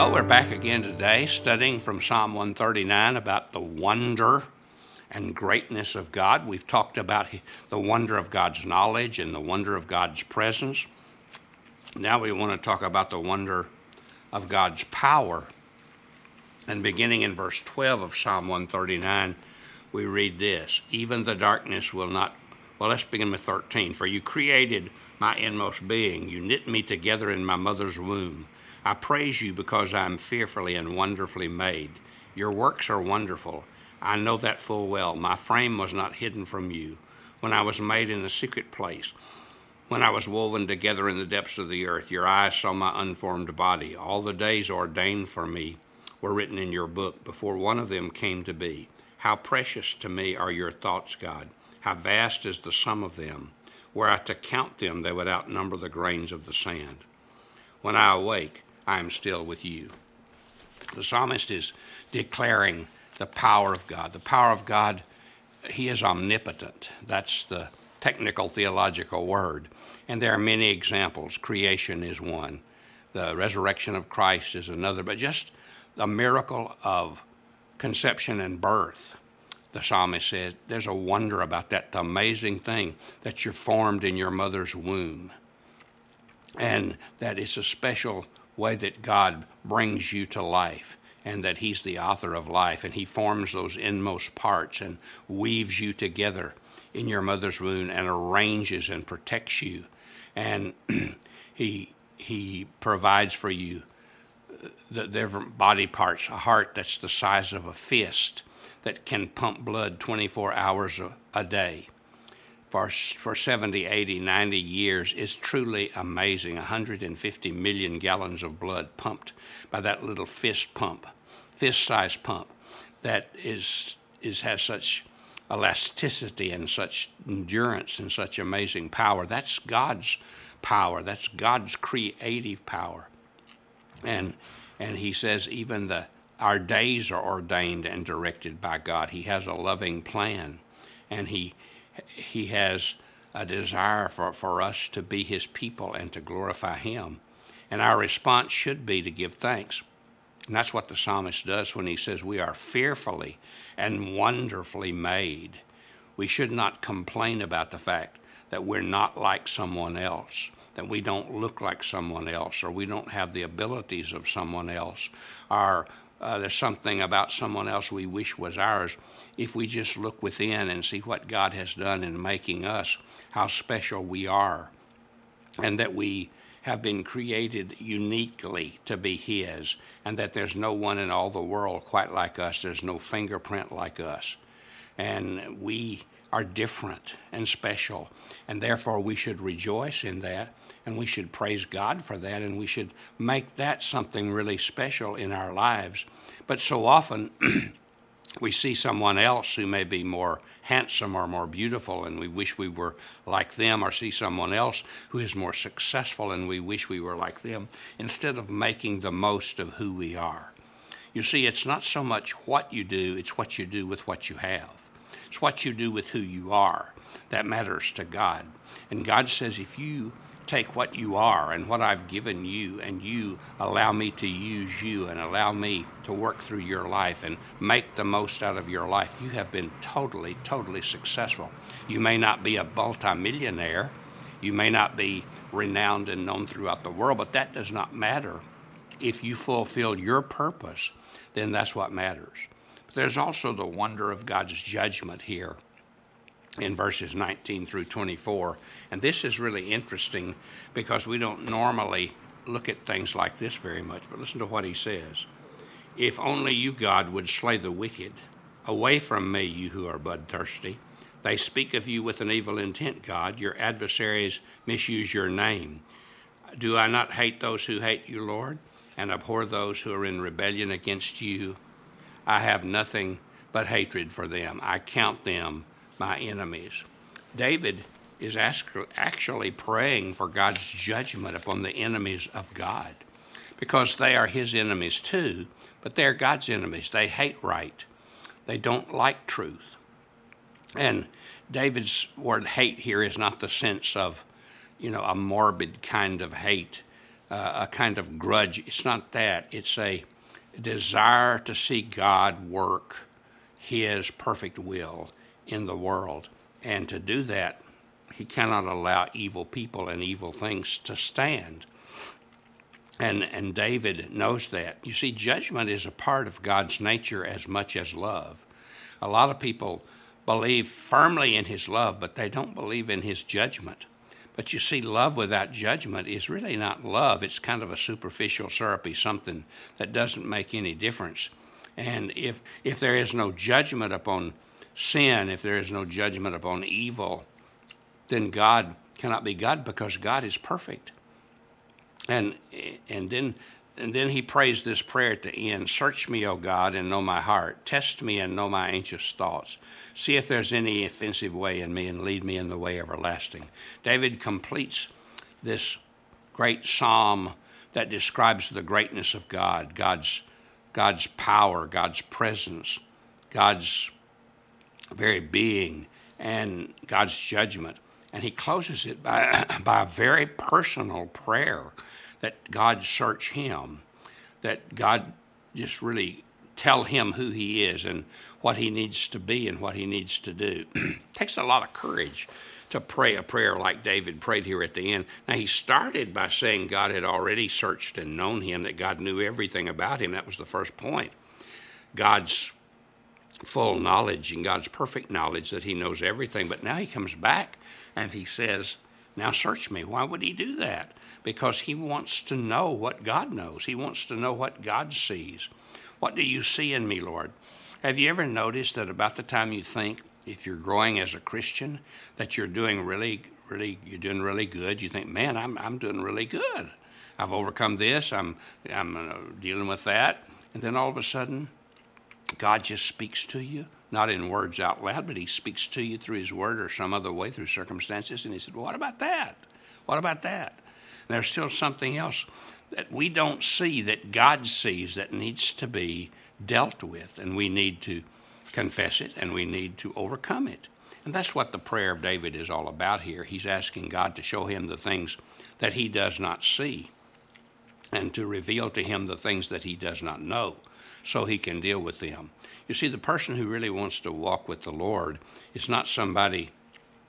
Well, we're back again today studying from Psalm 139 about the wonder and greatness of God. We've talked about the wonder of God's knowledge and the wonder of God's presence. Now we want to talk about the wonder of God's power. And beginning in verse 12 of Psalm 139, we read this Even the darkness will not. Well, let's begin with 13. For you created my inmost being, you knit me together in my mother's womb. I praise you because I am fearfully and wonderfully made. Your works are wonderful. I know that full well. My frame was not hidden from you when I was made in a secret place. When I was woven together in the depths of the earth, your eyes saw my unformed body. All the days ordained for me were written in your book before one of them came to be. How precious to me are your thoughts, God. How vast is the sum of them. Were I to count them, they would outnumber the grains of the sand. When I awake, I am still with you. The psalmist is declaring the power of God. The power of God, He is omnipotent. That's the technical theological word. And there are many examples. Creation is one, the resurrection of Christ is another, but just the miracle of conception and birth. The psalmist says there's a wonder about that, the amazing thing that you're formed in your mother's womb. And that it's a special way that God brings you to life and that He's the author of life and He forms those inmost parts and weaves you together in your mother's womb and arranges and protects you. And He, he provides for you the different body parts a heart that's the size of a fist that can pump blood 24 hours a, day for, for 70, 80, 90 years is truly amazing. 150 million gallons of blood pumped by that little fist pump, fist sized pump that is, is, has such elasticity and such endurance and such amazing power. That's God's power. That's God's creative power. And, and he says, even the, our days are ordained and directed by God. He has a loving plan. And he, he has a desire for, for us to be his people and to glorify him. And our response should be to give thanks. And that's what the psalmist does when he says, We are fearfully and wonderfully made. We should not complain about the fact that we're not like someone else, that we don't look like someone else, or we don't have the abilities of someone else, or uh, there's something about someone else we wish was ours if we just look within and see what God has done in making us, how special we are, and that we have been created uniquely to be His, and that there's no one in all the world quite like us. There's no fingerprint like us. And we are different and special, and therefore we should rejoice in that, and we should praise God for that, and we should make that something really special in our lives. But so often, we see someone else who may be more handsome or more beautiful and we wish we were like them, or see someone else who is more successful and we wish we were like them, instead of making the most of who we are. You see, it's not so much what you do, it's what you do with what you have. It's what you do with who you are that matters to God. And God says, if you take what you are and what I've given you, and you allow me to use you and allow me to work through your life and make the most out of your life, you have been totally, totally successful. You may not be a multimillionaire, you may not be renowned and known throughout the world, but that does not matter. If you fulfill your purpose, then that's what matters. There's also the wonder of God's judgment here in verses 19 through 24. And this is really interesting because we don't normally look at things like this very much. But listen to what he says If only you, God, would slay the wicked, away from me, you who are bloodthirsty. They speak of you with an evil intent, God. Your adversaries misuse your name. Do I not hate those who hate you, Lord, and abhor those who are in rebellion against you? I have nothing but hatred for them. I count them my enemies. David is actually praying for God's judgment upon the enemies of God because they are his enemies too, but they're God's enemies. They hate right, they don't like truth. And David's word hate here is not the sense of, you know, a morbid kind of hate uh, a kind of grudge. It's not that. It's a desire to see God work His perfect will in the world. And to do that, He cannot allow evil people and evil things to stand. And, and David knows that. You see, judgment is a part of God's nature as much as love. A lot of people believe firmly in His love, but they don't believe in His judgment. But you see, love without judgment is really not love. It's kind of a superficial, syrupy something that doesn't make any difference. And if, if there is no judgment upon sin, if there is no judgment upon evil, then God cannot be God because God is perfect. And and then and then he prays this prayer at the end Search me, O God, and know my heart. Test me and know my anxious thoughts. See if there's any offensive way in me and lead me in the way everlasting. David completes this great psalm that describes the greatness of God, God's, God's power, God's presence, God's very being, and God's judgment. And he closes it by, by a very personal prayer that God search him, that God just really tell him who he is and what he needs to be and what he needs to do. takes a lot of courage to pray a prayer like David prayed here at the end. Now, he started by saying God had already searched and known him, that God knew everything about him. That was the first point. God's full knowledge and God's perfect knowledge that he knows everything. But now he comes back and he says, Now search me. Why would he do that? Because he wants to know what God knows, he wants to know what God sees. What do you see in me, Lord? Have you ever noticed that about the time you think, if you're growing as a Christian, that you're doing really, really, you're doing really good? You think, man, I'm, I'm doing really good. I've overcome this. I'm, I'm uh, dealing with that. And then all of a sudden, God just speaks to you, not in words out loud, but He speaks to you through His Word or some other way through circumstances. And He said, well, What about that? What about that? And there's still something else that we don't see that God sees that needs to be dealt with, and we need to confess it and we need to overcome it. And that's what the prayer of David is all about here. He's asking God to show him the things that he does not see and to reveal to him the things that he does not know so he can deal with them. You see, the person who really wants to walk with the Lord is not somebody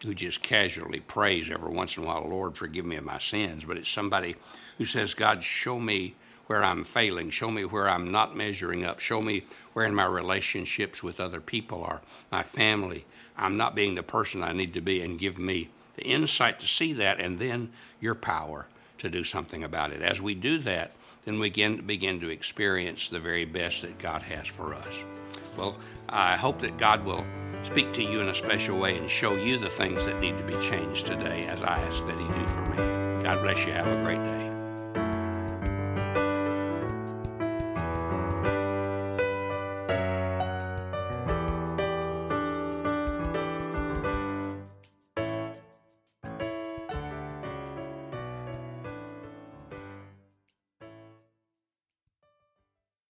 who just casually prays every once in a while, Lord, forgive me of my sins, but it's somebody who says, God, show me where I'm failing, show me where I'm not measuring up, show me where in my relationships with other people or my family. I'm not being the person I need to be, and give me the insight to see that, and then your power to do something about it. As we do that, then we begin, begin to experience the very best that God has for us. Well, I hope that God will speak to you in a special way and show you the things that need to be changed today, as I ask that He do for me. God bless you. Have a great day.